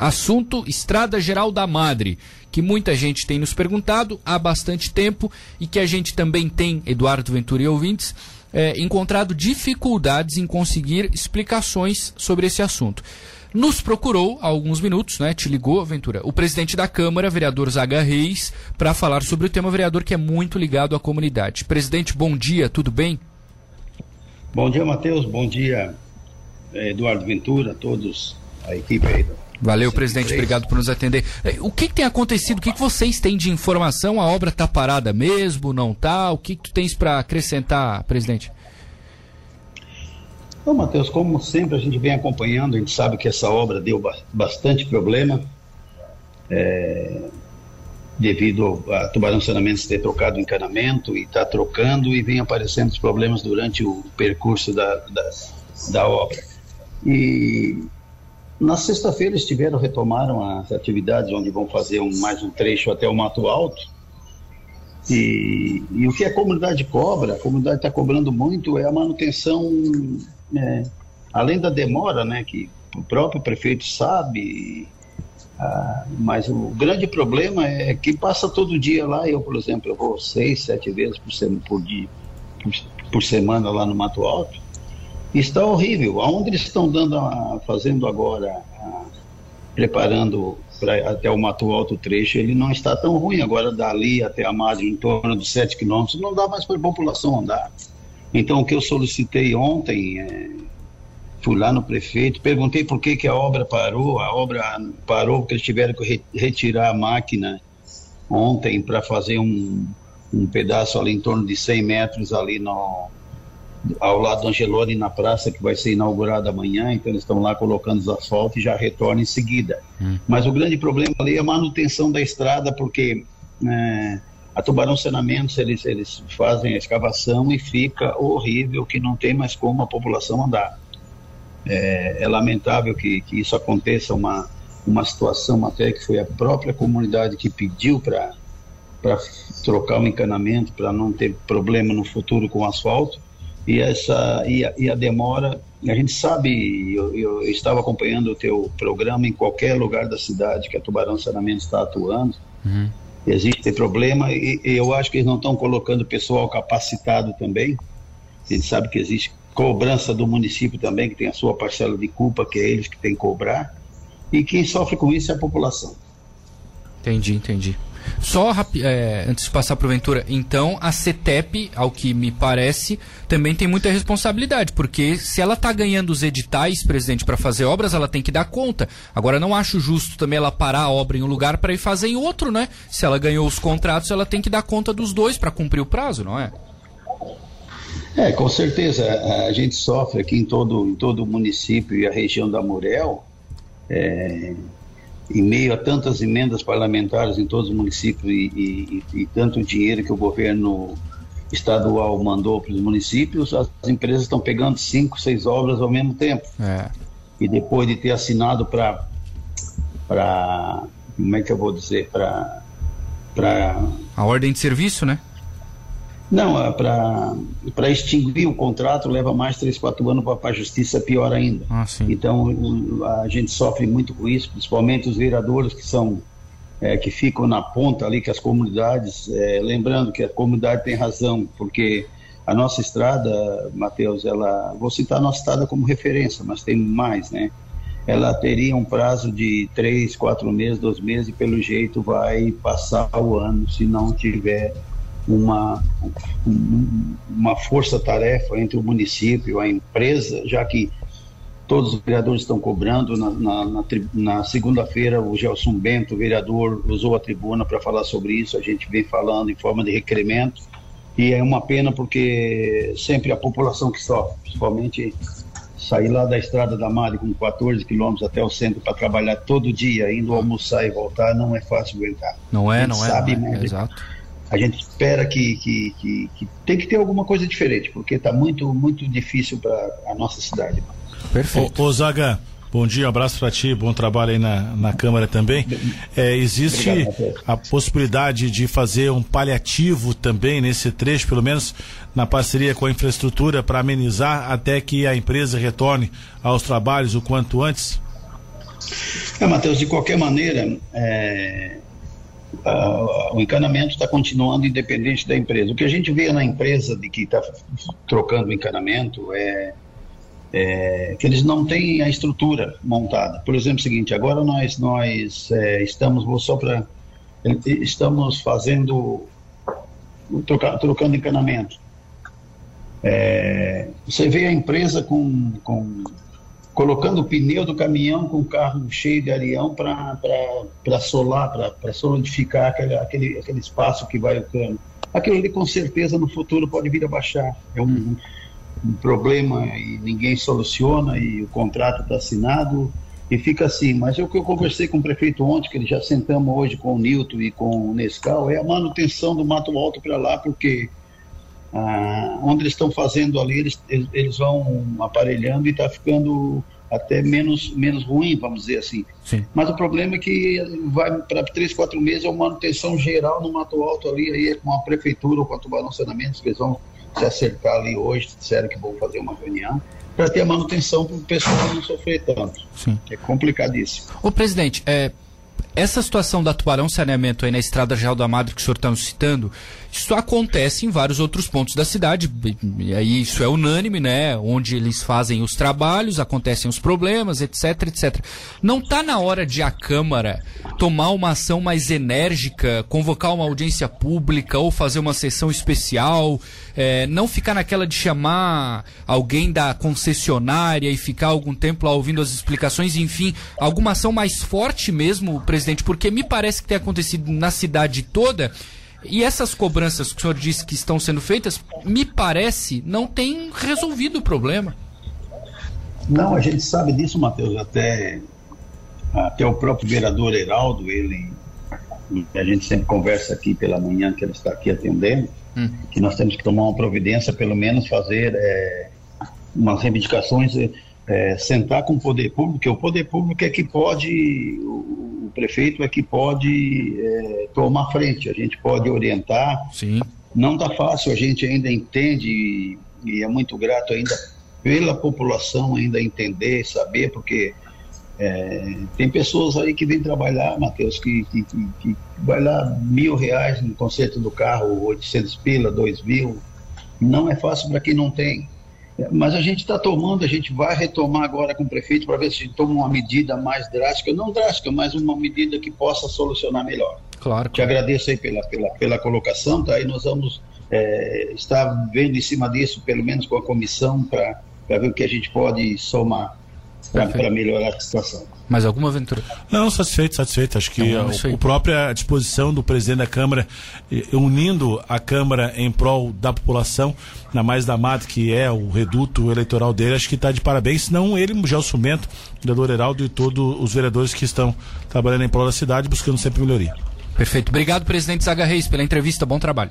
Assunto Estrada Geral da Madre, que muita gente tem nos perguntado há bastante tempo e que a gente também tem, Eduardo Ventura e ouvintes, é, encontrado dificuldades em conseguir explicações sobre esse assunto. Nos procurou há alguns minutos, né? Te ligou, Ventura, o presidente da Câmara, vereador Zaga Reis, para falar sobre o tema vereador que é muito ligado à comunidade. Presidente, bom dia, tudo bem? Bom dia, Matheus. Bom dia, Eduardo Ventura, todos, a equipe aí do Valeu, presidente. Obrigado por nos atender. É, o que, que tem acontecido? O que, que, vocês têm de informação? A obra está parada mesmo? Não está? O que, que tu tens para acrescentar, presidente? Bom, Matheus, como sempre a gente vem acompanhando, a gente sabe que essa obra deu bastante problema, é, devido a Tubarão Sanamentos ter trocado o encanamento e está trocando e vem aparecendo os problemas durante o percurso da, da, da obra. E na sexta-feira estiveram, retomaram as atividades onde vão fazer um, mais um trecho até o Mato Alto. E, e o que a comunidade cobra, a comunidade está cobrando muito, é a manutenção é, além da demora, né, que o próprio prefeito sabe, ah, mas o grande problema é que passa todo dia lá, eu, por exemplo, eu vou seis, sete vezes por, por, dia, por, por semana lá no Mato Alto, está horrível. Aonde eles estão dando a, fazendo agora, a, preparando para até o Mato Alto trecho, ele não está tão ruim. Agora, dali até a margem, em torno de 7 quilômetros, não dá mais para a população andar. Então, o que eu solicitei ontem, é, fui lá no prefeito, perguntei por que, que a obra parou. A obra parou porque eles tiveram que re retirar a máquina ontem para fazer um, um pedaço ali em torno de 100 metros ali no, ao lado do Angeloni na praça que vai ser inaugurada amanhã, então eles estão lá colocando os asfaltos e já retornam em seguida. Hum. Mas o grande problema ali é a manutenção da estrada, porque é, a Tubarão Cenamentos, eles, eles fazem a escavação e fica horrível, que não tem mais como a população andar. É, é lamentável que, que isso aconteça, uma, uma situação até que foi a própria comunidade que pediu para trocar o encanamento, para não ter problema no futuro com o asfalto, e, essa, e, a, e a demora, a gente sabe, eu, eu, estava acompanhando o teu programa em qualquer lugar da cidade que a Tubarão Cenamentos está atuando, uhum existe problema e, e eu acho que eles não estão colocando pessoal capacitado também. A gente sabe que existe cobrança do município também, que tem a sua parcela de culpa, que é eles que têm que cobrar. E quem sofre com isso é a população. Entendi, entendi. Só é, antes de passar para o Ventura, então a CETEP, ao que me parece, também tem muita responsabilidade, porque se ela está ganhando os editais, presidente, para fazer obras, ela tem que dar conta. Agora, não acho justo também ela parar a obra em um lugar para ir fazer em outro, né? Se ela ganhou os contratos, ela tem que dar conta dos dois para cumprir o prazo, não é? É, com certeza. A gente sofre aqui em todo, em todo o município e a região da Murel. É, em meio a tantas emendas parlamentares em todos os municípios e, e, e tanto dinheiro que o governo estadual mandou para os municípios, as empresas estão pegando cinco, seis obras ao mesmo tempo. É. E depois de ter assinado para, como é que eu vou dizer, para, para a ordem de serviço, né? Não, é para extinguir o contrato leva mais três, quatro anos para a justiça, pior ainda. Ah, então a gente sofre muito com isso, principalmente os vereadores que são é, que ficam na ponta ali que as comunidades, é, lembrando que a comunidade tem razão, porque a nossa estrada, Matheus, ela, vou citar a nossa estrada como referência, mas tem mais, né? Ela teria um prazo de três, quatro meses, dois meses, e pelo jeito vai passar o ano se não tiver uma, uma força-tarefa entre o município e a empresa, já que todos os vereadores estão cobrando. Na, na, na, na segunda-feira, o Gelson Bento, o vereador, usou a tribuna para falar sobre isso. A gente vem falando em forma de requerimento. E é uma pena porque sempre a população que sofre, principalmente sair lá da estrada da Mari com 14 quilômetros até o centro para trabalhar todo dia, indo almoçar e voltar, não é fácil aguentar. Não é, não é. Sabe, não é. Exato a gente espera que, que, que, que, tem que ter alguma coisa diferente, porque está muito, muito difícil para a nossa cidade. Perfeito. Ô, ô Zaga, bom dia, um abraço para ti, bom trabalho aí na, na Câmara também. É, existe Obrigado, a possibilidade de fazer um paliativo também nesse trecho, pelo menos na parceria com a infraestrutura, para amenizar até que a empresa retorne aos trabalhos o quanto antes? É, Matheus, de qualquer maneira, é, a, o encanamento está continuando independente da empresa. O que a gente vê na empresa de que está trocando o encanamento é, é, que eles não têm a estrutura montada. Por exemplo, é o seguinte, agora nós, nós é, estamos, vou só para, estamos fazendo, troca, trocando encanamento. É, você vê a empresa com, com colocando o pneu do caminhão com o carro cheio de areão para solar, para solidificar aquele, aquele, aquele espaço que vai o cano. Aquilo ali com certeza no futuro pode vir a baixar. É um, um problema e ninguém soluciona e o contrato está assinado e fica assim. Mas é o que eu conversei com o prefeito ontem, que ele já sentamos hoje com o Nilton e com o Nescau, é a manutenção do Mato Alto para lá, porque ah, onde eles estão fazendo ali, eles, eles vão aparelhando e está ficando até menos, menos ruim, vamos dizer assim. Sim. Mas o problema é que vai para três, quatro meses é uma manutenção geral no Mato Alto ali, aí é com a prefeitura ou com a Tubarão Saneamentos, que eles vão se acertar ali hoje, disseram que vão fazer uma reunião, para ter a manutenção para o pessoal não sofrer tanto. Sim. É complicadíssimo. Ô presidente, é, essa situação da Tubarão Saneamento aí na Estrada Real da Madre que o senhor está nos citando, isso acontece em vários outros pontos da cidade, e aí isso é unânime, né? Onde eles fazem os trabalhos, acontecem os problemas, etc, etc. Não está na hora de a Câmara tomar uma ação mais enérgica, convocar uma audiência pública ou fazer uma sessão especial, é, não ficar naquela de chamar alguém da concessionária e ficar algum tempo lá ouvindo as explicações, enfim, alguma ação mais forte mesmo, presidente, porque me parece que tem acontecido na cidade toda e essas cobranças que o senhor disse que estão sendo feitas, me parece, não tem resolvido o problema. Não, a gente sabe disso, Matheus, até, até o próprio vereador Heraldo, ele, a gente sempre conversa aqui pela manhã, que ele está aqui atendendo, hum. que nós temos que tomar uma providência, pelo menos fazer é, umas reivindicações, é, sentar com o poder público, que o poder público é que pode, o prefeito é que pode é, tomar frente, a gente pode orientar. Sim. Não está fácil, a gente ainda entende e, e, é muito grato ainda pela população ainda entender, saber, porque é, tem pessoas aí que vêm trabalhar, Matheus, que, que, que, que, vai lá mil reais no conserto do carro, 800 pila, dois mil. Não é fácil para quem não tem. Mas a gente está tomando, a gente vai retomar agora com o prefeito para ver se toma uma medida mais drástica, não drástica, mas uma medida que possa solucionar melhor. Claro. Te agradeço aí pela, pela, pela colocação, tá? E nós vamos é, estar vendo em cima disso, pelo menos com a comissão, para ver o que a gente pode somar para melhorar a situação. Mais alguma aventura? Não, satisfeito, satisfeito. Acho que então, a, a própria disposição do presidente da Câmara, unindo a Câmara em prol da população, na mais da que é o reduto eleitoral dele, acho que está de parabéns. Não ele, Gelson Mento, o vereador Heraldo e todos os vereadores que estão trabalhando em prol da cidade, buscando sempre melhoria. Perfeito. Obrigado, presidente Zaga Reis, pela entrevista. Bom trabalho.